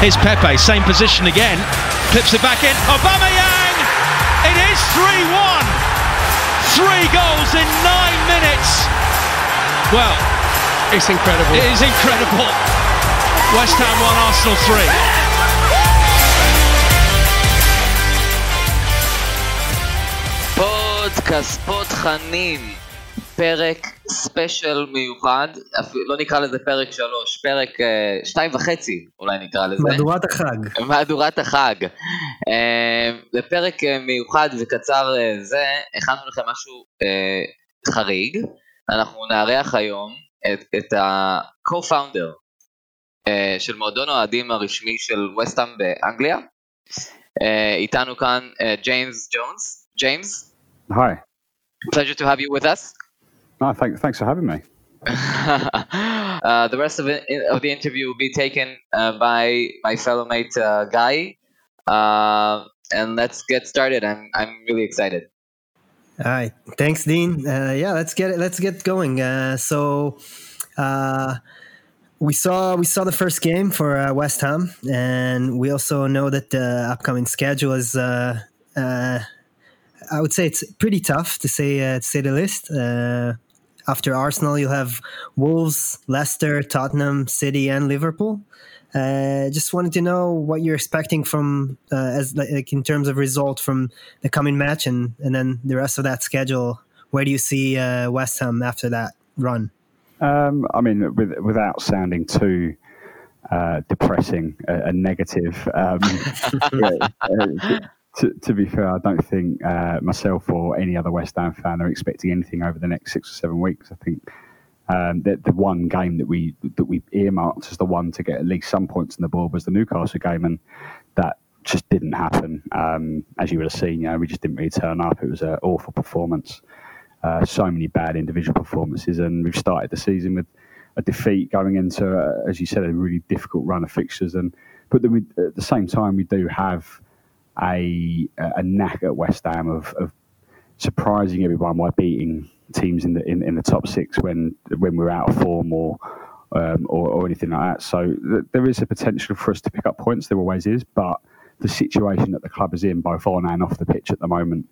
Here's Pepe, same position again. Clips it back in. Aubameyang! It is 3-1. Three goals in nine minutes. Well, It's incredible. it is incredible. West Ham 1, Arsenal 3. פודקאסט פודחנים, פרק ספיישל מיוחד, לא נקרא לזה פרק שלוש, פרק אה, שתיים וחצי אולי נקרא לזה. מהדורת החג. מהדורת החג. אה, בפרק אה, מיוחד וקצר אה, זה, הכנו לכם משהו אה, חריג. אנחנו נארח היום את, את ה-co-founder אה, של מועדון האוהדים הרשמי של וסטאם באנגליה. אה, איתנו כאן ג'יימס ג'ונס. ג'יימס, Hi. pleasure to have you with us. No, thanks, thanks for having me. uh, the rest of, it, of the interview will be taken uh, by my fellow mate uh, Guy. Uh, and let's get started. I'm I'm really excited. All right, thanks, Dean. Uh, yeah, let's get it. Let's get going. Uh, so, uh, we saw we saw the first game for uh, West Ham, and we also know that the upcoming schedule is. Uh, uh, I would say it's pretty tough to say uh, to say the least. After Arsenal, you'll have Wolves, Leicester, Tottenham, City, and Liverpool. Uh, just wanted to know what you're expecting from uh, as like in terms of result from the coming match and and then the rest of that schedule. Where do you see uh, West Ham after that run? Um, I mean, with, without sounding too uh, depressing and negative, um, uh, to, to be fair, I don't think uh, myself or any other West Ham fan are expecting anything over the next six or seven weeks. I think um, that the one game that we that we earmarked as the one to get at least some points in the board was the Newcastle game, and that just didn't happen. Um, as you would have seen, you know, we just didn't really turn up. It was an awful performance. Uh, so many bad individual performances, and we've started the season with a defeat going into, uh, as you said, a really difficult run of fixtures. And but then we, at the same time, we do have a a knack at West Ham of, of surprising everyone by beating teams in the in, in the top six when when we're out of form or um, or, or anything like that. So th- there is a potential for us to pick up points. There always is, but the situation that the club is in, both on and off the pitch at the moment,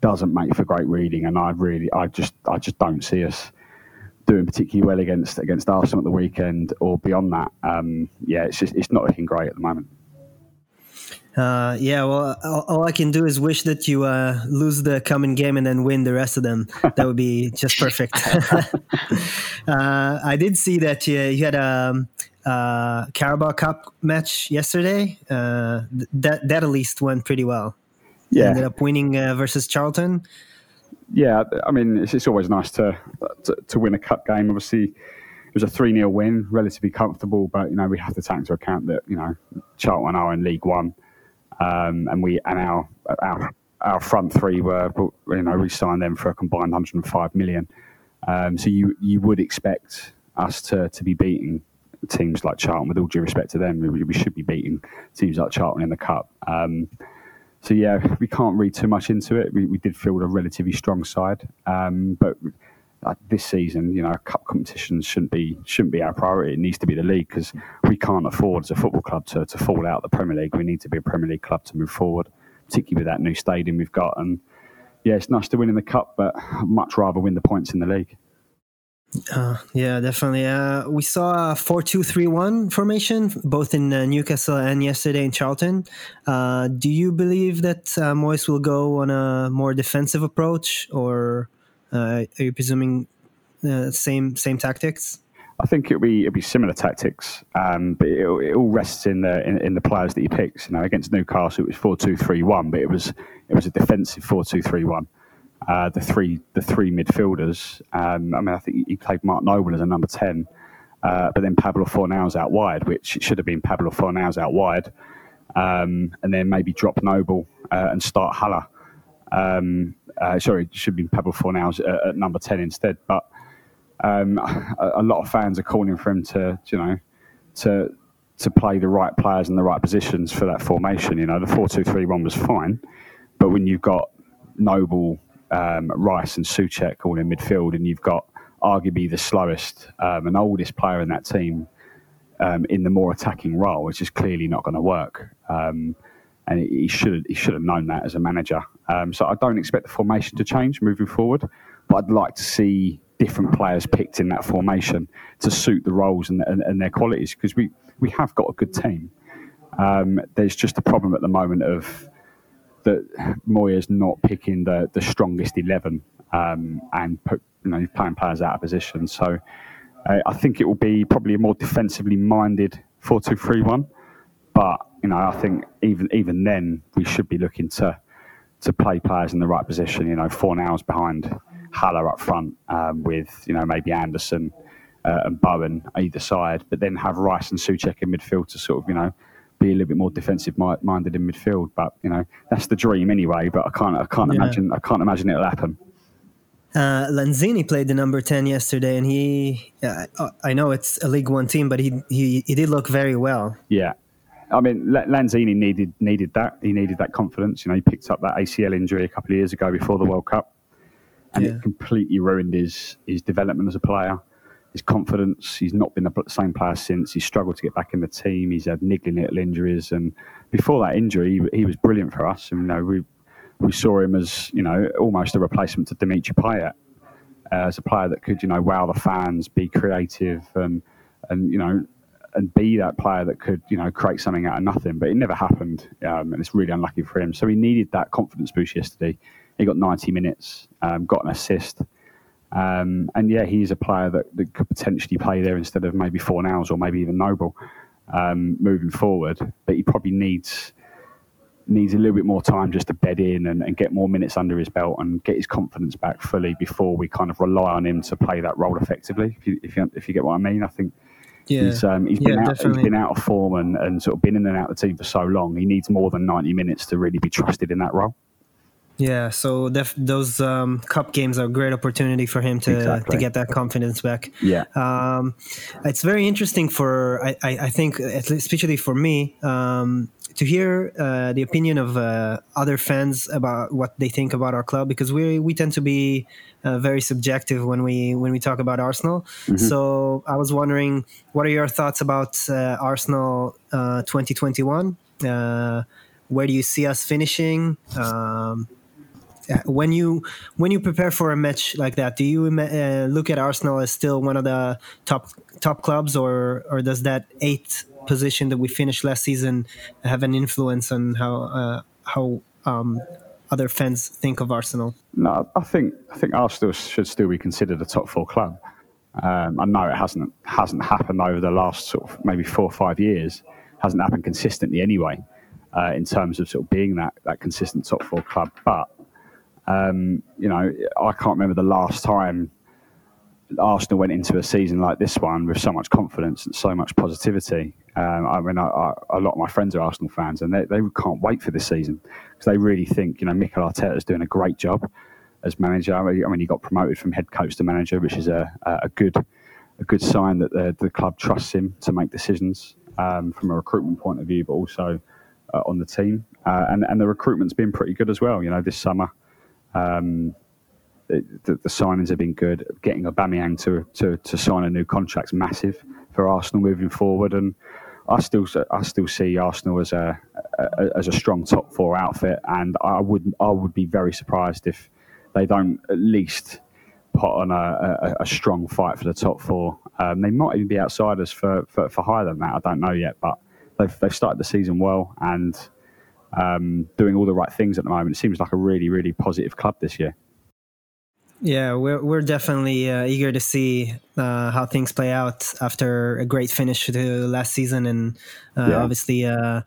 doesn't make for great reading. And I really, I just, I just don't see us doing particularly well against against Arsenal at the weekend or beyond that. Um, yeah, it's just it's not looking great at the moment. Uh, yeah, well, all, all I can do is wish that you uh, lose the coming game and then win the rest of them. That would be just perfect. uh, I did see that you, you had a, uh Carabao Cup match yesterday. Uh, that that at least went pretty well. You Yeah, ended up winning uh, versus Charlton. yeah. I mean, it's, it's always nice to, to to win a cup game. Obviously, it was a three 0 win, relatively comfortable. But you know, we have to take into account that you know Charlton are in League One, um, and we and our our our front three were you know we signed them for a combined 105 million. Um, so you you would expect us to to be beating teams like Charlton. With all due respect to them, we, we should be beating teams like Charlton in the cup. Um, so yeah, we can't read too much into it. We, we did field a relatively strong side, um, but uh, this season, you know, cup competitions shouldn't be shouldn't be our priority. It needs to be the league because we can't afford as a football club to, to fall out of the Premier League. We need to be a Premier League club to move forward, particularly with that new stadium we've got. And yeah, it's nice to win in the cup, but I'd much rather win the points in the league. Uh, yeah, definitely. Uh, we saw a 4 2 3 1 formation both in uh, Newcastle and yesterday in Charlton. Uh, do you believe that uh, Moyes will go on a more defensive approach, or are you presuming uh, same same tactics? I think it'll be it'll be similar tactics, um, but it, it all rests in the in, in the players that he picks. You know, against Newcastle it was four two three one, but it was it was a defensive four two three one. Uh, the three the three midfielders. Um, I mean, I think he played Mark Noble as a number ten, uh, but then Pablo Fornals out wide, which should have been Pablo Fornals out wide, um, and then maybe drop Noble uh, and start Haller. Um, uh, sorry, it should be Pablo Fornals at, at number ten instead, but um, a, a lot of fans are calling for him to, you know, to to play the right players in the right positions for that formation. You know, the four-two-three-one was fine, but when you've got Noble, um, Rice, and Soucek all in midfield, and you've got arguably the slowest um, and oldest player in that team um, in the more attacking role is just clearly not going to work. Um, and he should he should have known that as a manager. Um, so I don't expect the formation to change moving forward, but I'd like to see different players picked in that formation to suit the roles and, and, and their qualities because we, we have got a good team. Um, there's just a problem at the moment of that Moyes not picking the, the strongest 11 um, and put, you know, playing players out of position. So uh, I think it will be probably a more defensively minded 4 2 3 1. But, you know, I think even even then we should be looking to to play players in the right position, you know, four Fornals behind Haller up front um, with, you know, maybe Anderson uh, and Bowen either side, but then have Rice and Soucek in midfield to sort of, you know, be a little bit more defensive minded in midfield. But you know, that's the dream anyway. But I can't, I can't yeah. imagine, I can't imagine it'll happen. Uh, Lanzini played the number ten yesterday, and he, uh, I know it's a League One team, but he, he he did look very well. Yeah, I mean, Lanzini needed needed that. He needed that confidence. You know, he picked up that ACL injury a couple of years ago before the World Cup, and yeah. it completely ruined his his development as a player his confidence. He's not been the same player since. He's struggled to get back in the team. He's had niggling little injuries, and before that injury, he, he was brilliant for us. And you know, we we saw him as you know almost a replacement to Dimitri Payet, uh, as a player that could you know wow the fans, be creative, and and you know and be that player that could you know create something out of nothing. But it never happened, um, and it's really unlucky for him. So he needed that confidence boost yesterday. He got 90 minutes, um, got an assist um, and yeah, he's a player that, that could potentially play there instead of maybe Fornals or maybe even Noble um, moving forward. But he probably needs needs a little bit more time just to bed in and, and, get more minutes under his belt and get his confidence back fully before we kind of rely on him to play that role effectively. If you if you, if you get what I mean, I think. Yeah. He's, um, he's, yeah, been out, he's been out of form and, and sort of been in and out of the team for so long. He needs more than 90 minutes to really be trusted in that role. Yeah, so def- those um, cup games are a great opportunity for him to, exactly. to get that confidence back. Yeah, um, it's very interesting for I, I, I, think especially for me um, to hear uh, the opinion of uh, other fans about what they think about our club because we we tend to be uh, very subjective when we when we talk about Arsenal. Mm-hmm. So I was wondering, what are your thoughts about uh, Arsenal uh, 2021? Uh, where do you see us finishing? Um, when you when you prepare for a match like that, do you uh, look at Arsenal as still one of the top top clubs, or or does that eighth position that we finished last season have an influence on how uh, how um, other fans think of Arsenal? No, I think I think Arsenal should still be considered a top four club. Um, I know it hasn't hasn't happened over the last sort of maybe four or five years. Hasn't happened consistently anyway, uh, in terms of sort of being that that consistent top four club. But um, you know, I can't remember the last time Arsenal went into a season like this one with so much confidence and so much positivity. Um, I mean, I, I, a lot of my friends are Arsenal fans, and they, they can't wait for this season because they really think, you know, Mikel Arteta is doing a great job as manager. I mean, he got promoted from head coach to manager, which is a, a good a good sign that the, the club trusts him to make decisions um, from a recruitment point of view, but also uh, on the team. Uh, and and the recruitment's been pretty good as well. You know, this summer um, the, the, signings have been good. Getting Aubameyang to, to, to sign a new contract is massive for Arsenal moving forward, and I still I still see Arsenal as a, a, as a strong top four outfit, and I would I would be very surprised if they don't at least put on a, a, a strong fight for the top four. Um, they might even be outsiders for, for, for higher than that. I don't know yet, but they've they've started the season well, and um, doing all the right things at the moment. It seems like a really, really positive club this year. Yeah, we're we're definitely uh, eager to see uh, how things play out after a great finish to last season, and uh, yeah. obviously uh,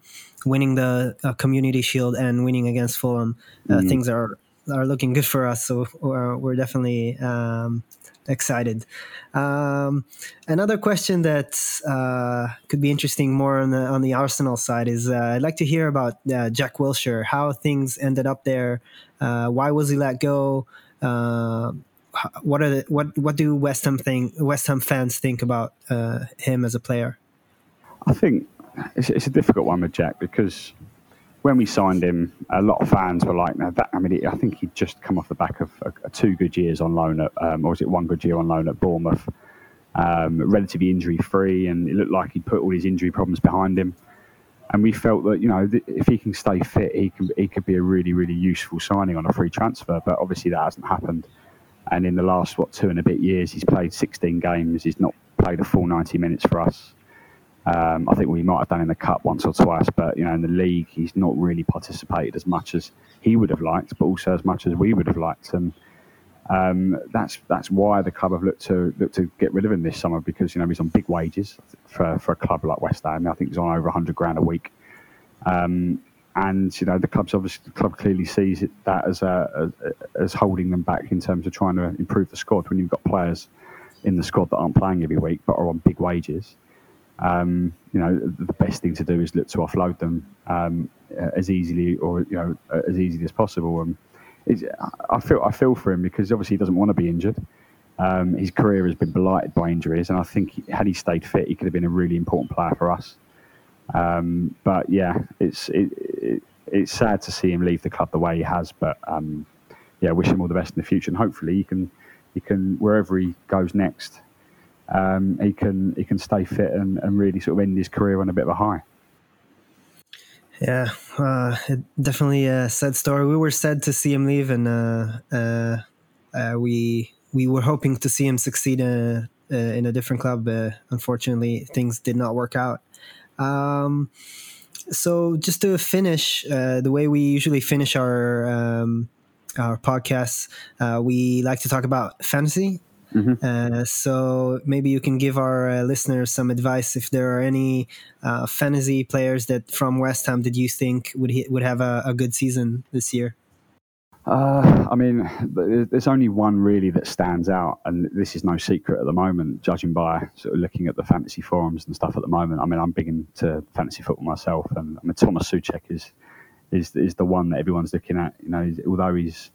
winning the uh, Community Shield and winning against Fulham. Mm. Things are are looking good for us, so we're, we're definitely um, excited. Um, another question that uh, could be interesting more on the on the Arsenal side is uh, I'd like to hear about uh, Jack Wilshere, how things ended up there, uh, why was he let go, uh, what are the, what what do West Ham think West Ham fans think about uh, him as a player? I think it's, it's a difficult one with Jack because when we signed him, a lot of fans were like, "Now that I mean, I think he'd just come off the back of two good years on loan at, um, or was it one good year on loan at Bournemouth, um, relatively injury free, and it looked like he'd put all his injury problems behind him. And we felt that you know if he can stay fit, he can he could be a really really useful signing on a free transfer. But obviously that hasn't happened. And in the last what two and a bit years, he's played 16 games. He's not played a full 90 minutes for us. Um, I think we might have done in the cup once or twice, but you know in the league he's not really participated as much as he would have liked, but also as much as we would have liked. And um, that's that's why the club have looked to look to get rid of him this summer because you know he's on big wages for, for a club like West Ham. I think he's on over 100 grand a week, um, and you know the club's obviously the club clearly sees it, that as a, as holding them back in terms of trying to improve the squad when you've got players in the squad that aren't playing every week but are on big wages. Um, you know the best thing to do is look to offload them um, as easily or you know as easily as possible. And I feel I feel for him because obviously he doesn't want to be injured. Um, his career has been blighted by injuries, and I think had he stayed fit, he could have been a really important player for us. Um, but yeah, it's it, it, it's sad to see him leave the club the way he has. But um, yeah, wish him all the best in the future, and hopefully he can he can wherever he goes next, um, he can he can stay fit and, and really sort of end his career on a bit of a high. Yeah, uh, definitely a sad story. We were sad to see him leave, and uh, uh, uh we we were hoping to see him succeed uh, uh, in a different club. unfortunately, things did not work out. Um, so, just to finish, the way we usually finish our um, our podcasts, we like to talk about fantasy Mm-hmm. Uh, so maybe you can give our uh, listeners some advice if there are any uh, fantasy players that from West Ham that you think would would have a, a, good season this year. Uh, I mean, there's only one really that stands out, and this is no secret at the moment, judging by sort of looking at the fantasy forums and stuff at the moment. I mean, I'm big into fantasy football myself, and I mean, Thomas Soucek is is is the one that everyone's looking at. You know, although he's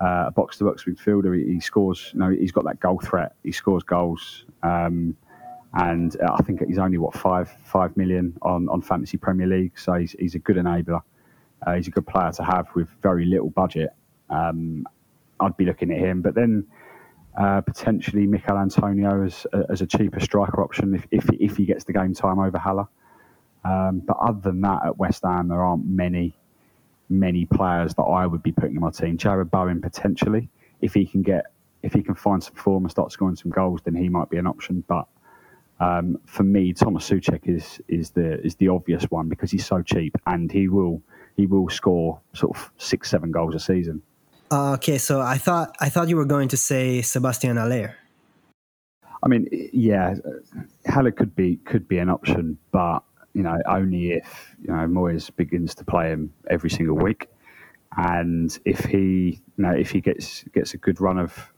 uh, a box to box midfielder. He, he, scores, you know, he's got that goal threat. He scores goals. Um, and I think he's only what five five million on, on fantasy Premier League, so he's, he's a good enabler. Uh, he's a good player to have with very little budget. Um, I'd be looking at him, but then uh, potentially Michail Antonio as, as a cheaper striker option if, if, if he gets the game time over Haller. Um, but other than that, at West Ham there aren't many many players that I would be putting in my team. Jarrod Bowen potentially, if he can get, if he can find some form and start scoring some goals, then he might be an option. But um, for me, Thomas Soucek is is the is the obvious one because he's so cheap and he will he will score sort of six seven goals a season. Uh, okay, so I thought I thought you were going to say Sebastian Haller. I mean, yeah, Haller could be could be an option, but you know, only if you know Moyes begins to play him every single week, and if he, you know, if he gets gets a good run of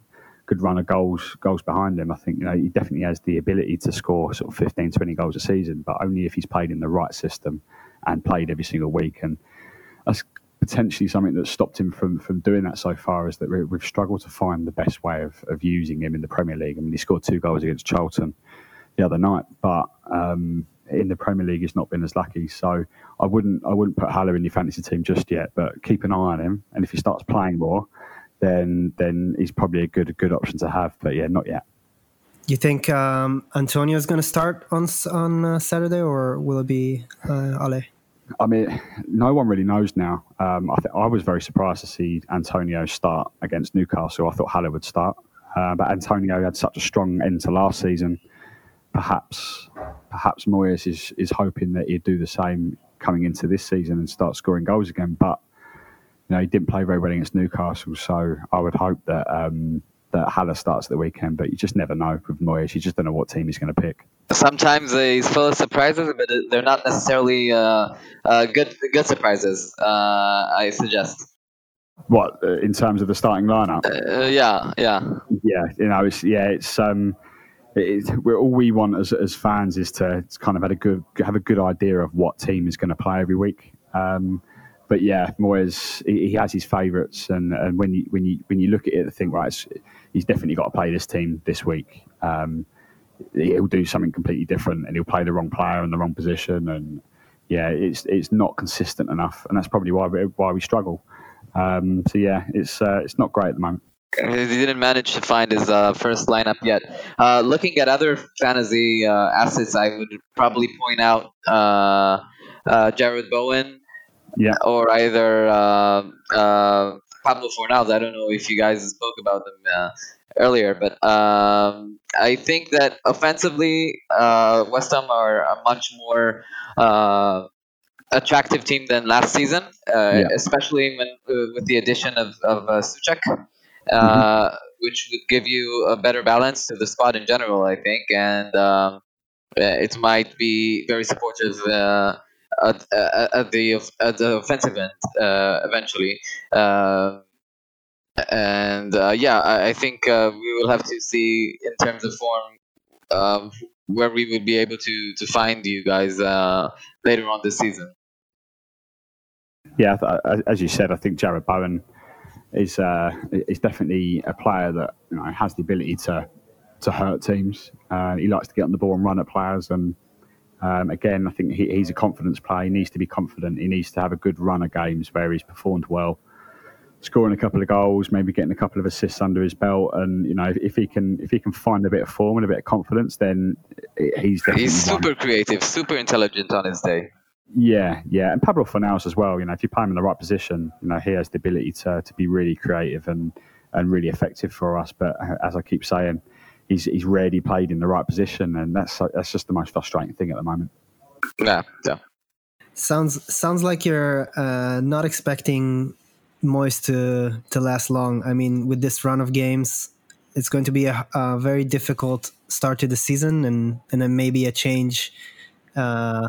good run of goals goals behind him, I think you know he definitely has the ability to score sort of 15, 20 goals a season, but only if he's played in the right system and played every single week. And that's potentially something that's stopped him from from doing that so far is that we've struggled to find the best way of, of using him in the Premier League. I mean, he scored two goals against Charlton the other night, but um, in the Premier League has not been as lucky. So I wouldn't I wouldn't put Haller in your fantasy team just yet, but keep an eye on him. And if he starts playing more, then then he's probably a good good option to have. But yeah, not yet. You think um, Antonio is going to start on on uh, Saturday, or will it be uh, Ale? I mean, no one really knows now. Um, I, th- I was very surprised to see Antonio start against Newcastle. I thought Haller would start, uh, but Antonio had such a strong end to last season perhaps perhaps Moyes is is hoping that he'd do the same coming into this season and start scoring goals again. But you know, he didn't play very well against Newcastle, so I would hope that um, that Haller starts at the weekend. But you just never know with Moyes; you just don't know what team he's going to pick. Sometimes he's full of surprises, but they're not necessarily uh, uh, good good surprises. Uh, I suggest. What uh, in terms of the starting lineup? Uh, yeah, yeah, yeah. You know, it's yeah, it's um, it, all we want as, as fans is to kind of have a good have a good idea of what team is going to play every week. Um, but yeah, Moyes he, he has his favourites, and, and when you when you when you look at it, think right, he's definitely got to play this team this week. Um, he'll do something completely different, and he'll play the wrong player in the wrong position, and yeah, it's it's not consistent enough, and that's probably why we why we struggle. Um, so yeah, it's uh, it's not great at the moment. He didn't manage to find his uh, first lineup yet. Uh, looking at other fantasy uh, assets, I would probably point out uh, uh, Jarrod Bowen, Yeah. or either uh, uh, Pablo Fornals. I don't know if you guys spoke about them uh, earlier, but um, I think that offensively, uh, West Ham are a much more uh, attractive team than last season, uh, Yeah. especially when with the addition of of uh, Soucek, uh, which would give you a better balance to the spot in general, I think, and um, uh, it might be very supportive. Uh, at, at, at the at the offensive end, uh, eventually, uh, and uh, yeah, I, I think uh, we will have to see in terms of form um, where we will be able to to find you guys uh, later on this season. Yeah, as- as you said, I think Jarrod Bowen is uh, is definitely a player that you know has the ability to to hurt teams. Uh, he likes to get on the ball and run at players, and um, again, I think he, he's a confidence player. He needs to be confident. He needs to have a good run of games where he's performed well, scoring a couple of goals, maybe getting a couple of assists under his belt, and you know if, if he can if he can find a bit of form and a bit of confidence, then he's definitely He's one. super creative, super intelligent on his day. Yeah, yeah, and Pablo Fornals as well. You know, if you play him in the right position, you know he has the ability to to be really creative and and really effective for us. But uh, as I keep saying, he's he's rarely played in the right position, and that's that's just the most frustrating thing at the moment. Yeah, yeah. Sounds sounds like you're uh, not expecting Moyes to to last long. I mean, with this run of games, it's going to be a, a very difficult start to the season, and and then maybe a change uh,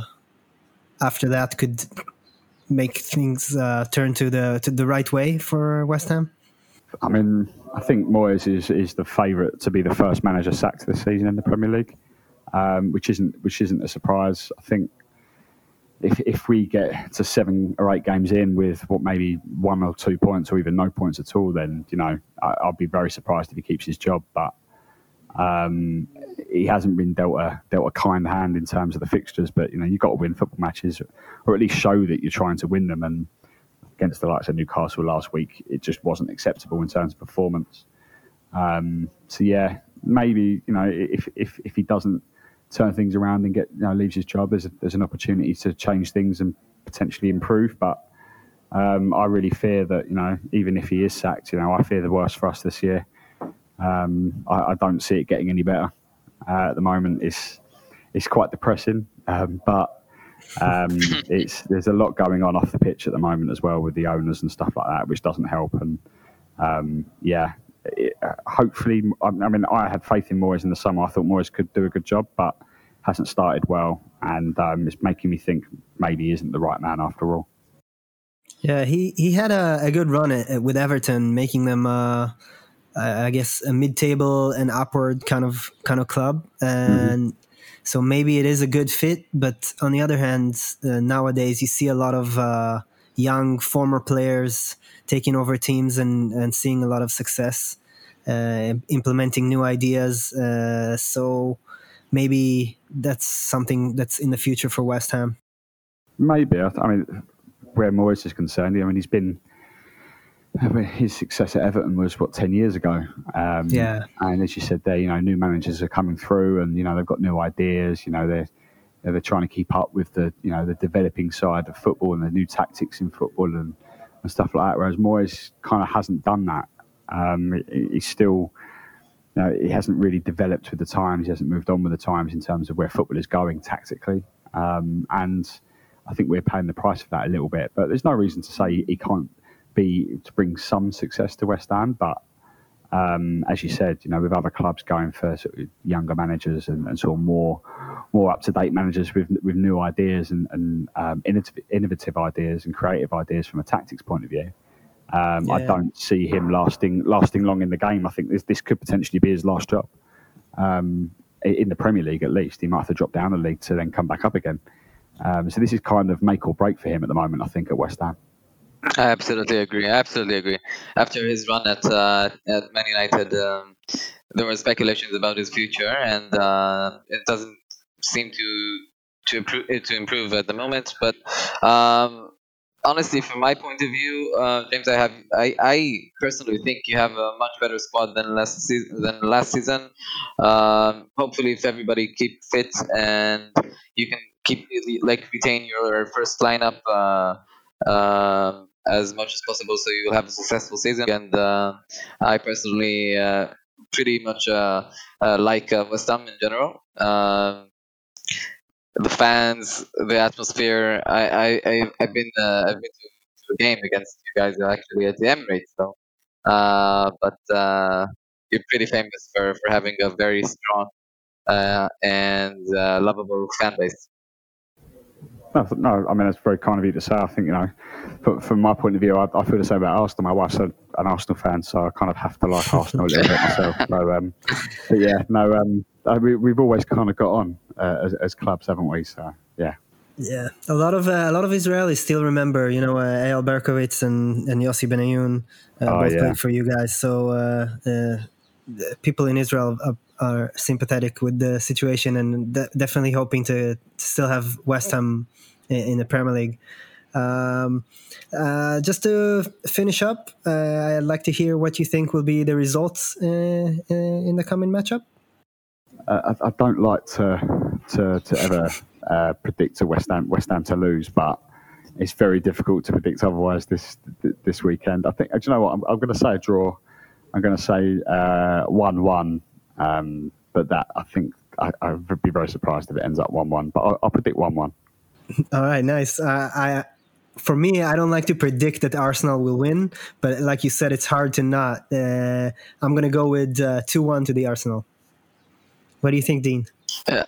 after that could make things uh, turn to the to the right way for West Ham. I mean, I think Moyes is is the favourite to be the first manager sacked this season in the Premier League, um, which isn't which isn't a surprise. I think if if we get to seven or eight games in with what maybe one or two points or even no points at all, then you know I, I'll be very surprised if he keeps his job. But um, he hasn't been dealt a dealt a kind hand in terms of the fixtures. But you know you've got to win football matches, or at least show that you're trying to win them. And against the likes of Newcastle last week, it just wasn't acceptable in terms of performance. Um, so yeah, maybe you know if if if he doesn't turn things around and get you know leaves his job, there's a, there's an opportunity to change things and potentially improve. But um, I really fear that you know even if he is sacked, you know I fear the worst for us this year. Um, I, I don't see it getting any better uh, at the moment. It's it's quite depressing, um, but um, it's there's a lot going on off the pitch at the moment as well with the owners and stuff like that, which doesn't help. And um, yeah, it, uh, hopefully, I, I mean, I had faith in Moyes in the summer. I thought Moyes could do a good job, but hasn't started well, and um, it's making me think maybe he isn't the right man after all. Yeah, he he had a, a good run at, with Everton, making them, uh, I I guess, a mid-table and upward kind of kind of club, and so maybe it is a good fit. But on the other hand, uh, nowadays you see a lot of uh, young former players taking over teams and and seeing a lot of success, uh, implementing new ideas. Uh, so maybe that's something that's in the future for West Ham. Maybe. I, mean, where Moyes is concerned, I mean, he's been his success at Everton was what ten years ago. Um, Yeah. And as you said there, you know, new managers are coming through, and you know they've got new ideas. You know, they're they're trying to keep up with the you know the developing side of football and the new tactics in football and, and stuff like that. Whereas Moyes kind of hasn't done that. Um, he- he's still you know, he hasn't really developed with the times. He hasn't moved on with the times in terms of where football is going tactically. Um, and I think we're paying the price for that a little bit. But there's no reason to say he can't be to bring some success to West Ham. But um, as you said, you know, with other clubs going for sort of younger managers and, and sort of more more up to date managers with with new ideas and, and um, innovative, innovative ideas and creative ideas from a tactics point of view. Um, I don't see him lasting lasting long in the game. I think this this could potentially be his last job um, in the Premier League. At least he might have to drop down a league to then come back up again. Um, so this is kind of make or break for him at the moment. I think at West Ham. I absolutely agree. I absolutely agree. After his run at uh, at Man United, um, there were speculations about his future, and uh, it doesn't seem to to improve to improve at the moment. But um, honestly, from my point of view, uh, James, I have I, I personally think you have a much better squad than last season. Than last season. Um, hopefully, if everybody keep fit and you can keep like retain your first lineup uh, uh, as much as possible, so you will have a successful season. And uh, I personally uh, pretty much uh, like West Ham in general. Um, the fans, the atmosphere. I I, I have been uh, I've been to, to, a game against you guys actually at the Emirates, so uh, but uh, you're pretty famous for for having a very strong uh, and uh, lovable fan base. No, no, I mean it's very kind of you to say. I think you know, but from my point of view, I, I feel the same about Arsenal. My wife's a, an Arsenal fan, so I kind of have to like Arsenal a little bit myself. So, um, but yeah, no, um, we, we've always kind of got on uh, as, as, clubs, haven't we? So yeah. Yeah, a lot of uh, a lot of Israelis still remember, you know, uh, Eyal Berkovic and and Yossi Benayoun uh, oh, both yeah. played for you guys. So uh, uh, people in Israel are, are, sympathetic with the situation and de- definitely hoping to, to, still have West Ham in, in the Premier League. Um, uh, just to finish up, I'd like to hear what you think will be the results in the coming matchup. I, I, don't like to to, to ever uh, predict a West Ham West Ham to lose, but it's very difficult to predict otherwise this this weekend. I think. Do you know what? I'm, I'm going to say a draw. I'm going to say uh, one one. Um, but that I think I, I, would be very surprised if it ends up one one. But I'll, I'll predict one one. All right, nice. Uh, I for me, I don't like to predict that Arsenal will win, but like you said, it's hard to not. Uh, I'm going to go with uh, two one to the Arsenal. What do you think, Dean? Uh,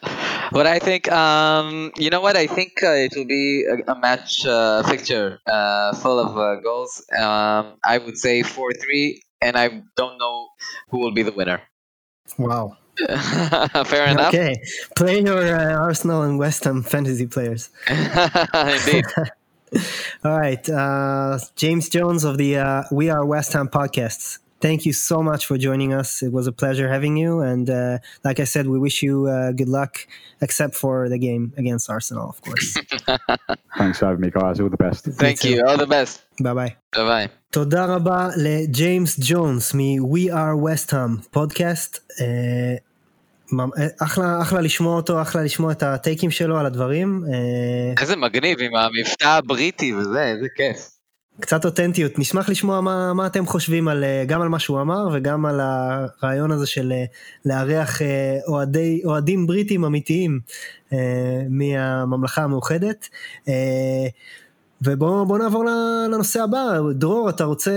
what I think, um, you know what? I think uh, it will be a, a match uh, fixture uh, full of uh, goals. Um, I would say 4 3, and I don't know who will be the winner. Wow. Fair enough. Okay. Play your uh, Arsenal and West Ham fantasy players. Indeed. All right. James Jones of the We Are West Ham podcasts thank you so much for joining us. It was a pleasure having you. And uh, like I said, we wish you uh, good luck, except for the game against Arsenal, of course. Thanks for having me, guys. All the best. Thank you. All the best. ביי ביי. ביי ביי. תודה רבה לג'יימס ג'ונס מ-We are West Ham פודקאסט. אחלה, אחלה לשמוע אותו, אחלה לשמוע את הטייקים שלו על הדברים. איזה מגניב עם המבטא הבריטי וזה, איזה כיף. קצת אותנטיות. נשמח לשמוע מה, מה אתם חושבים על, אה, גם על מה שהוא אמר וגם על הרעיון הזה של אה, לארח אה, אוהדי, אוהדים בריטים אמיתיים מהממלכה המאוחדת. ובואו נעבור לנושא הבא. דרור, אתה רוצה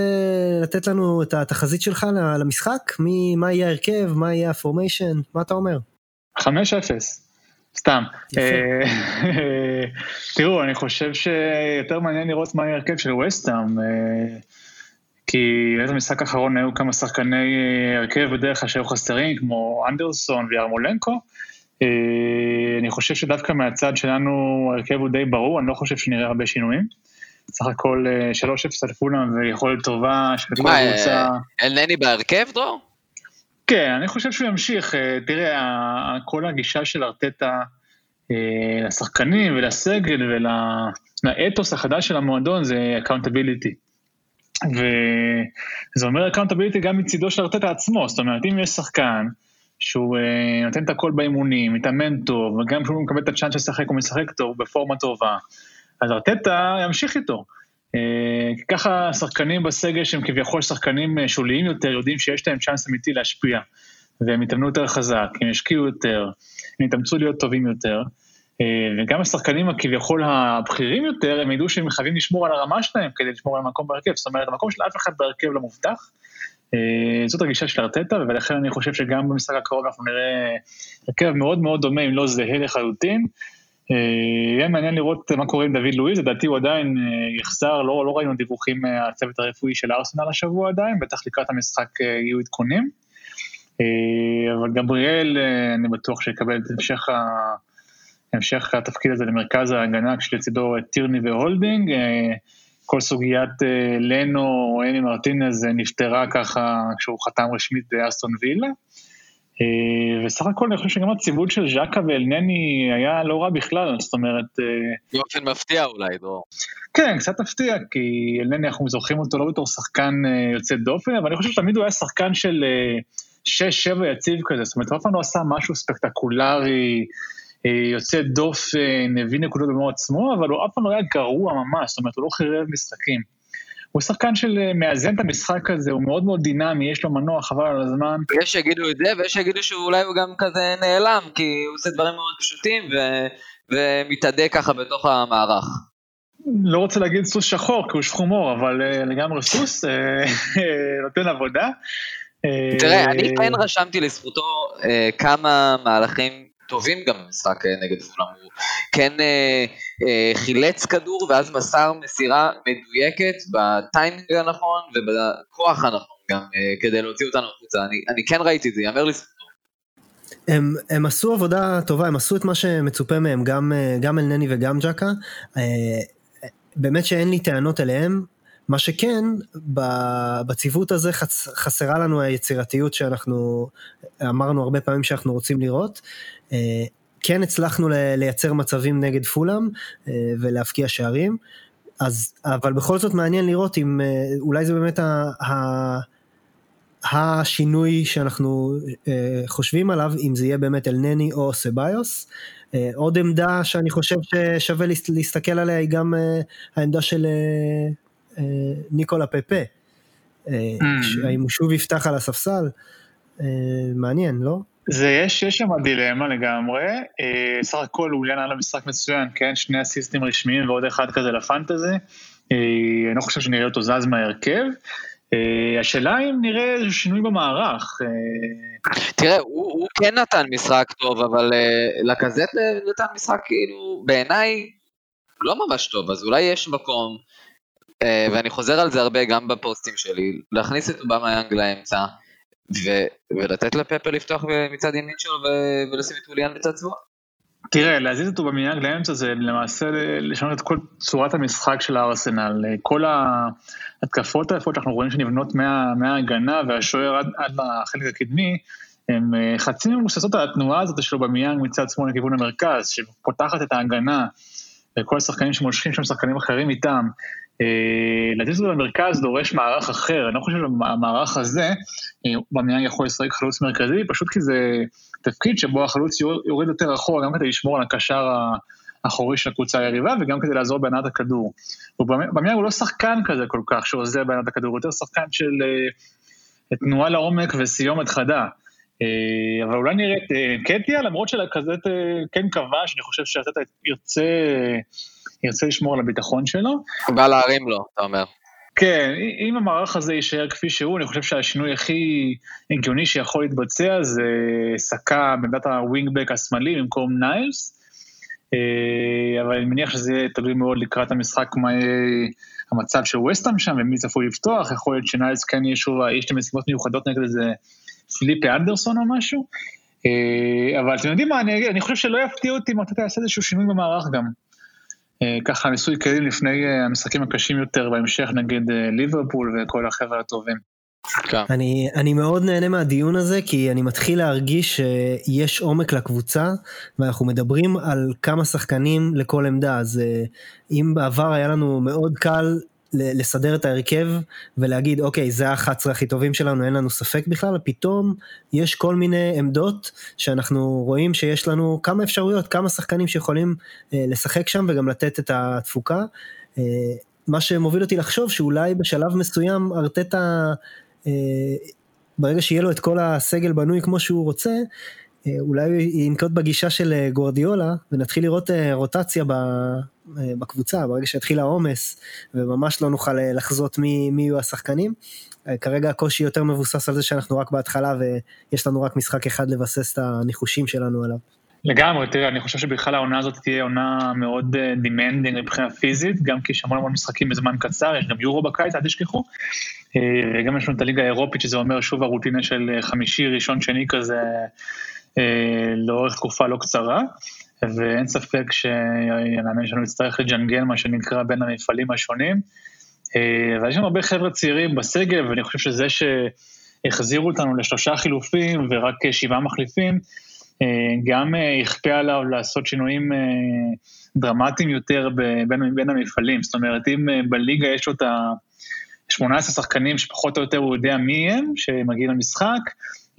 לתת לנו את התחזית שלך למשחק? מי, מה יהיה ההרכב? מה יהיה הפורמיישן? מה אתה אומר? 5-0. סתם. אה, תראו, אני חושב שיותר מעניין לראות מה ההרכב של ווסטהאם, אה, כי איזה משחק האחרון היו כמה שחקני אה, הרכב בדרך כלל שהיו חסרים, כמו אנדרסון וירמולנקו. אני חושב שדווקא מהצד שלנו ההרכב הוא די ברור, אני לא חושב שנראה הרבה שינויים. סך הכל 3-0 על פולאם ויכולת טובה של כל קבוצה. אלנני בהרכב, דרור? כן, אני חושב שהוא ימשיך. אה, תראה, כל הגישה של ארטטה אה, לשחקנים ולסגל ולאתוס החדש של המועדון זה אקאונטביליטי. וזה אומר אקאונטביליטי גם מצידו של ארטטה עצמו, זאת אומרת, אם יש שחקן שהוא אה, נותן את הכל באימונים, מתאמן טוב, וגם כשהוא מקבל את הצ'אנס לשחק הוא משחק טוב, בפורמה טובה, אז ארטטה ימשיך איתו. אה, ככה שחקנים בסגל שהם כביכול שחקנים אה, שוליים יותר, יודעים שיש להם צ'אנס אמיתי להשפיע, והם יתאמנו יותר חזק, הם ישקיעו יותר, הם יתאמצו להיות טובים יותר, אה, וגם השחקנים הכביכול הבכירים יותר, הם ידעו שהם חייבים לשמור על הרמה שלהם כדי לשמור על המקום בהרכב, זאת אומרת, המקום של אף אחד בהרכב לא מובטח. זאת הגישה של ארטטה, ולכן אני חושב שגם במשחק הקרוב אנחנו נראה הרכב מאוד מאוד דומה, אם לא זהה לחלוטין. אה, יהיה מעניין לראות מה קורה עם דוד לואיז, לדעתי הוא עדיין אה, יחזר, לא, לא ראינו דיווחים מהצוות הרפואי של ארסנל השבוע עדיין, בטח לקראת המשחק אה, יהיו עדכונים. אבל גבריאל, אני בטוח שיקבל את המשך, ה... המשך התפקיד הזה למרכז ההגנה, כשלצידו טירני והולדינג. כל סוגיית לנו או אמי מרטינז נפתרה ככה כשהוא חתם רשמית באסטון וילה. אה, וסך הכל אני חושב שגם הציוות של ז'קה ואלנני היה לא רע בכלל, זאת אומרת... באופן מפתיע אולי, דרור. כן, קצת מפתיע, כי אלנני אנחנו זוכרים אותו לא בתור שחקן יוצא דופן, אבל אני חושב שתמיד הוא היה שחקן של 6-7 יציב כזה, זאת אומרת, אף פעם לא עשה משהו ספקטקולרי. יוצא דופן, הביא נקודות במו עצמו, אבל הוא אף פעם לא היה גרוע ממש, זאת אומרת, הוא לא חירב משחקים. הוא שחקן של אה, מאזן את המשחק הזה, הוא מאוד מאוד דינמי, יש לו מנוע חבל על הזמן. יש שיגידו את זה, ויש שיגידו שאולי הוא גם כזה נעלם, כי הוא עושה דברים מאוד פשוטים, ו... ומתאדה ככה בתוך המערך. לא רוצה להגיד סוס שחור, כי הוא שחומור, אבל uh, לגמרי סוס, uh, נותן עבודה. תראה, אני כן רשמתי לזכותו כמה מהלכים טובים גם במשחק אה, נגד פולאם, הוא כן אה, אה, חילץ כדור ואז מסר מסירה מדויקת בטיימינג הנכון ובכוח הנכון גם אה, כדי להוציא אותנו החוצה, אני, אני כן ראיתי את זה, יאמר לזכותו. הם, הם עשו עבודה טובה, הם עשו את מה שמצופה מהם, גם, אה, גם אלנני וגם ג'קה. אה, באמת שאין לי טענות אליהם, מה שכן, בציוות הזה חס, חסרה לנו היצירתיות שאנחנו אמרנו הרבה פעמים שאנחנו רוצים לראות. אה, כן הצלחנו לייצר מצבים נגד פולאם אה, ולהבקיע שערים, אז, אבל בכל זאת מעניין לראות אם אה, אולי זה באמת ה, ה, השינוי שאנחנו חושבים עליו, אם זה יהיה באמת אלנני או סביוס. עוד עמדה שאני חושב ששווה להסתכל עליה היא גם העמדה של ניקולה פפה. Mm. האם הוא שוב יפתח על הספסל? מעניין, לא? זה יש, יש שם דילמה לגמרי, אה, סך הכל אוליאן היה לו משחק מצוין, כן? שני אסיסטים רשמיים ועוד אחד כזה לפנטזי, אה, אני לא חושב שנראה אותו זז מההרכב. אה, השאלה אם נראה איזה שינוי במערך. אה... תראה, הוא, הוא כן נתן משחק טוב, אבל אה, לקזט נתן משחק כאילו, בעיניי, לא ממש טוב, אז אולי יש מקום, אה, ואני חוזר על זה הרבה גם בפוסטים שלי, להכניס את אובמה יאנג לאמצע. ו- ולתת לפפר לפתוח מצד ימין שלו ו- ולשים את אוליאן בצד שמאל. תראה, להזיז אותו במנהג לאמצע זה למעשה לשנות את כל צורת המשחק של הארסנל. כל ההתקפות היפות שאנחנו רואים שנבנות מה, מההגנה והשוער עד, עד לחלק הקדמי, הם אה, חצי מבוססות על התנועה הזאת שלו במיאנג מצד שמאל לכיוון המרכז, שפותחת את ההגנה, וכל השחקנים שמושכים שם שחקנים אחרים איתם. אה, להזיז אותו למרכז דורש מערך אחר, אני לא חושב שהמערך הזה, אה, במיאנג יכול לשחק חלוץ מרכזי, פשוט כי זה תפקיד שבו החלוץ יורד יותר אחורה, גם כדי לשמור על הקשר האחורי של הקבוצה היריבה, וגם כדי לעזור בהנעת הכדור. במיאנג הוא לא שחקן כזה כל כך שעוזר בהנעת הכדור, הוא יותר שחקן של אה, תנועה לעומק וסיומת חדה. אבל אולי נראה את קטיה, למרות שלכזאת כן כבש, אני חושב שאתה יוצא... ירצה לשמור על הביטחון שלו. בא להרים לו, אתה אומר. כן, אם המערך הזה יישאר כפי שהוא, אני חושב שהשינוי הכי הגיוני שיכול להתבצע זה סקה בעמדת הווינגבק השמאלי במקום ניילס, אה, אבל אני מניח שזה יהיה תלוי מאוד לקראת המשחק מה המצב של וסטאם שם ומי צפוי לפתוח, יכול להיות שניילס כן יהיה שוב יש לי משימות מיוחדות נגד איזה פליפי אנדרסון או משהו, אה, אבל אתם יודעים מה, אני, אני חושב שלא יפתיע אותי אם אתה תעשה איזשהו שינוי במערך גם. אה, ככה ניסוי כלים לפני אה, המשחקים הקשים יותר בהמשך נגד אה, ליברפול וכל החבר'ה הטובים. כן. אני, אני מאוד נהנה מהדיון הזה כי אני מתחיל להרגיש שיש עומק לקבוצה ואנחנו מדברים על כמה שחקנים לכל עמדה אז אם בעבר היה לנו מאוד קל לסדר את ההרכב ולהגיד אוקיי זה ה-11 הכי טובים שלנו אין לנו ספק בכלל פתאום יש כל מיני עמדות שאנחנו רואים שיש לנו כמה אפשרויות כמה שחקנים שיכולים אה, לשחק שם וגם לתת את התפוקה. אה, מה שמוביל אותי לחשוב שאולי בשלב מסוים ארטטה אה, ברגע שיהיה לו את כל הסגל בנוי כמו שהוא רוצה אולי ינקוט בגישה של אה, גורדיולה ונתחיל לראות אה, רוטציה בקבוצה ברגע שיתחיל העומס וממש לא נוכל לחזות מי, מי יהיו השחקנים. כרגע הקושי יותר מבוסס על זה שאנחנו רק בהתחלה ויש לנו רק משחק אחד לבסס את הניחושים שלנו עליו. לגמרי, תראה, אני חושב שבכלל העונה הזאת תהיה עונה מאוד דימנדינג מבחינה פיזית, גם כי יש המון המון משחקים בזמן קצר, יש גם יורו בקיץ, אל תשכחו. וגם יש לנו את הליגה האירופית, שזה אומר שוב הרוטינה של חמישי, ראשון, שני כזה, אה, לאורך תקופה לא קצרה, ואין ספק שהמאמן שלנו יצטרך לג'נגל, מה שנקרא, בין המפעלים השונים. אה, אבל יש שם הרבה חבר'ה צעירים בסגל, ואני חושב שזה ש... החזירו אותנו לשלושה חילופים ורק שבעה מחליפים, גם יכפה עליו לעשות שינויים דרמטיים יותר בין, בין המפעלים. זאת אומרת, אם בליגה יש לו את ה-18 שחקנים שפחות או יותר הוא יודע מי הם, שמגיעים למשחק,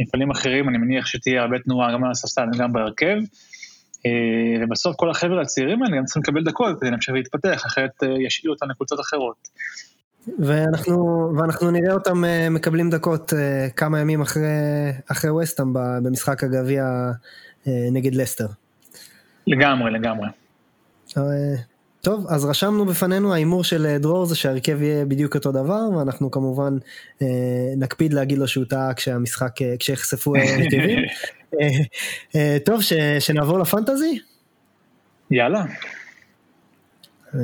מפעלים אחרים אני מניח שתהיה הרבה תנועה גם על הספסל וגם בהרכב. אה, ובסוף כל החבר'ה הצעירים האלה גם צריכים לקבל דקות כדי להמשיך להתפתח, אחרת אה, ישאירו אותם לקבוצות אחרות. ואנחנו, ואנחנו נראה אותם אה, מקבלים דקות כמה ימים אחרי, אחרי וסטאם במשחק הגביע נגד לסטר. לגמרי, לגמרי. טוב, אז רשמנו בפנינו, ההימור של דרור זה שההרכב יהיה בדיוק אותו דבר, ואנחנו כמובן נקפיד להגיד לו שהוא טעה כשהמשחק, כשיחשפו הרכבים. אה, אה, טוב, שנעבור לפנטזי? יאללה. אה,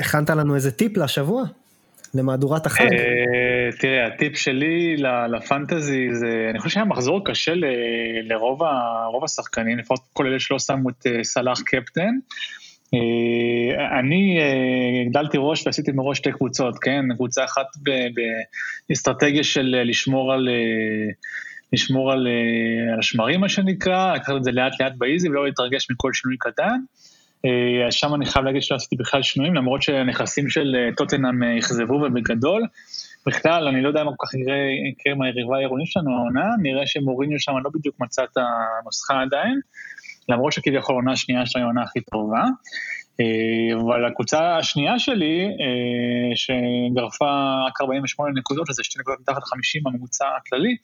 הכנת לנו איזה טיפ לשבוע? למהדורת החג? תראה, הטיפ שלי לפנטזי זה, אני חושב שהיה מחזור קשה לרוב השחקנים, לפחות כל אלה שלא שמו את סלאח קפטן. אני הגדלתי ראש ועשיתי מראש שתי קבוצות, כן? קבוצה אחת באסטרטגיה של לשמור על לשמור על, אה, על השמרים, מה שנקרא, לקחת את זה לאט לאט באיזי ולא להתרגש מכל שינוי קטן. אה, שם אני חייב להגיד שלא עשיתי בכלל שינויים, למרות שהנכסים של אה, טוטנאם אכזבו ובגדול. בכלל, אני לא יודע מה כל כך יקרה עם היריבה העירונית שלנו העונה, נראה שמוריניו שם לא בדיוק מצא את הנוסחה עדיין, למרות שכביכול העונה השנייה שלו היא העונה הכי טובה. אבל הקבוצה השנייה שלי, שגרפה רק 48 נקודות, שזה שתי נקודות מתחת ל-50 בממוצע הכללי,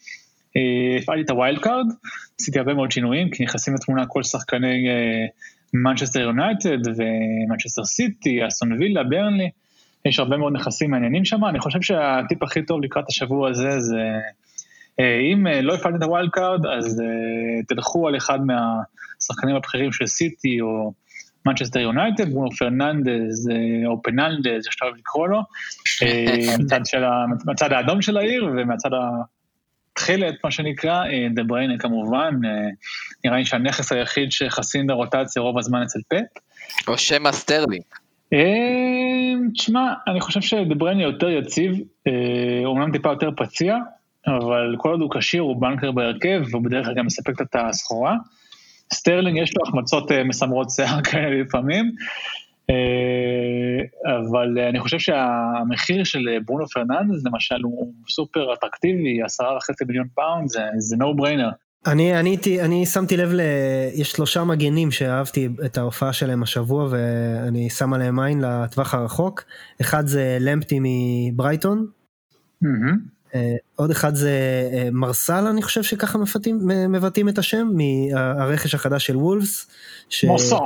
אה, הפעלתי את הווילד קארד, עשיתי הרבה מאוד שינויים, כי נכנסים לתמונה כל שחקני מנצ'סטר יונייטד ומנצ'סטר סיטי, אסון וילה, ברנלי, יש הרבה מאוד נכסים מעניינים שם, אני חושב שהטיפ הכי טוב לקראת השבוע הזה זה, אה, אם אה, לא הפעלתי את הווילד קארד, אז תלכו על אחד מהשחקנים הבכירים של סיטי או מנצ'סטר יונייטד, ברונו פרננדז או פננדז, איך שאתה אוהב לקרוא לו, מצד האדום של העיר ומהצד תכלת, מה שנקרא, דה בריינה כמובן, אה, נראה לי שהנכס היחיד שחסין לרוטציה רוב הזמן אצל פט. או שמא סטרלינג. אה, תשמע, אני חושב שדה בריינה יותר יציב, אומנם אה, טיפה יותר פציע, אבל כל עוד הוא כשיר הוא בנקר בהרכב, והוא בדרך כלל גם מספק את הסחורה. סטרלינג יש לו החמצות מסמרות שיער כאלה לפעמים, אה, אבל אני חושב שהמחיר של ברונו פרננדס למשל הוא סופר אטרקטיבי, עשרה וחצי מיליון פאונד, זה, no brainer. אני, אני, אני שמתי לב, ל... יש שלושה מגנים שאהבתי את ההופעה שלהם השבוע ואני שם עליהם עין לטווח הרחוק. אחד זה למפטי מברייטון, mm-hmm. עוד אחד זה אה, מרסל, אני חושב שככה מבטאים את השם, מהרכש החדש של וולפס. ש... מרסל,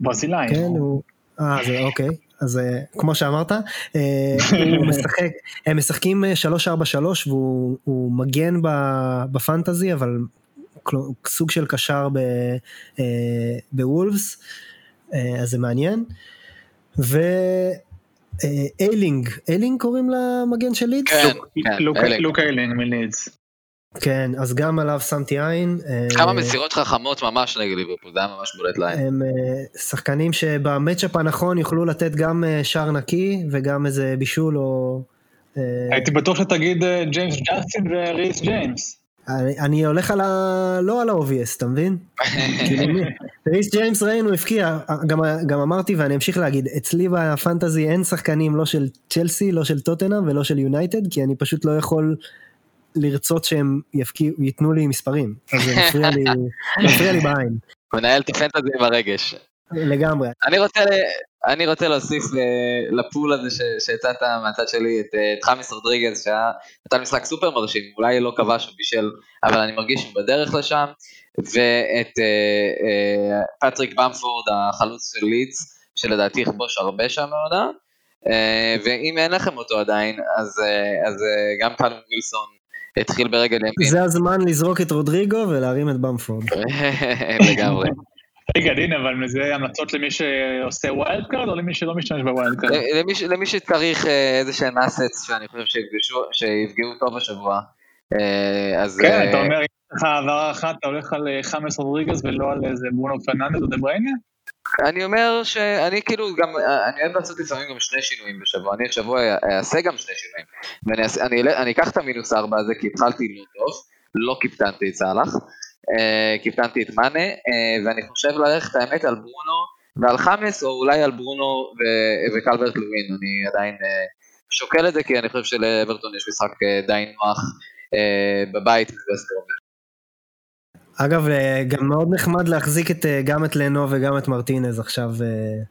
ברזילאי. כן, הוא, אה, זה אוקיי. אז אה, כמו שאמרת, אה, הוא משחק, הם משחקים 3-4-3 אה, והוא מגן בפנטזי, אבל סוג של קשר בוולפס, אז זה מעניין. ואיילינג, איילינג קוראים למגן של לידס? כן, כן, לוק איילינג מלידס. כן, אז גם עליו שמתי עין. כמה אה, מסירות חכמות ממש נגד ליברפול, זה היה ממש בולט לעין. הם אה, שחקנים שבמצ'אפ הנכון יוכלו לתת גם אה, שער נקי וגם איזה בישול או... הייתי בטוח שתגיד ג'יימס ג'אסטין וריס ג'יימס. אני הולך על ה... לא על ה-obvious, אתה מבין? כאילו, ריס ג'יימס ראינו הבקיע, גם, גם אמרתי ואני אמשיך להגיד, אצלי בפנטזי אין שחקנים לא של צ'לסי, לא של טוטנאם ולא של יונייטד, כי אני פשוט לא יכול לרצות שהם יפקיעו, ייתנו לי מספרים, אז זה מפריע לי, מפריע לי בעין. מנהל את הפנטזי ברגש. לגמרי. אני רוצה, אני רוצה להוסיף אה, לפול הזה שהצעת מהצד שלי את, אה, את חמיס רודריגז שהיה נתן משחק סופר מרשים, אולי לא כבש או בישל, אבל אני מרגיש שהוא בדרך לשם, ואת אה, פטריק במפורד החלוץ של לידס, שלדעתי יכבוש הרבה שם מעונה, ואם אין לכם אותו עדיין, אז, אז גם קלום וילסון התחיל ברגל ימין. זה הזמן לזרוק את רודריגו ולהרים את במפורד. לגמרי. רגע, דין, אבל זה המלצות למי שעושה ווילד קארד או למי שלא משתמש בווילד קארד? למי שצריך אה, איזה שהם אסטס שאני חושב שיפגעו טוב השבוע. אה, אז... כן, אה, אתה אומר, יש לך העברה אחת, אתה הולך על חמאס רודריגז ולא על איזה ברונו פרננדס או דה בריינה? אני אומר שאני כאילו גם, אני אוהב לעשות לפעמים גם שני שינויים בשבוע, אני השבוע אעשה גם שני שינויים. ואני אני, אני אקח את המינוס ארבע הזה כי התחלתי לא טוב, לא קיפטנתי את סאלח, אה, קיפטנתי את מאנה, אה, ואני חושב ללכת האמת על ברונו ועל חמאס, או אולי על ברונו וקלברט לווין, אני עדיין אה, שוקל את זה כי אני חושב שלאברטון יש משחק אה, די נוח אה, בבית. אגב, אה, גם מאוד נחמד להחזיק את, אה, גם את לנו וגם את מרטינז עכשיו אה,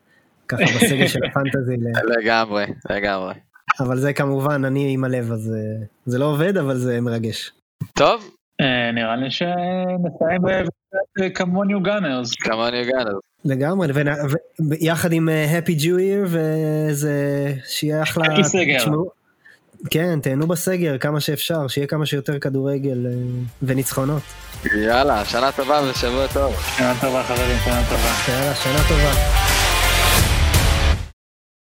ככה בסגל של הפנטזי. לגמרי, לגמרי. אבל זה כמובן, אני עם הלב, אז אה, זה לא עובד, אבל זה מרגש. טוב, אה, נראה לי שנסיים כמוניו גאנרס. כמוני הגענו. לגמרי, ונ- ו- יחד עם אה, Happy Jew Year, וזה, שיהיה אחלה... Happy סגר. תשמעו- כן, תהנו בסגר כמה שאפשר, שיהיה כמה שיותר כדורגל אה, וניצחונות. יאללה, שנה טובה ושבוע טוב. שנה טובה חברים, שנה טובה. יאללה, שנה טובה.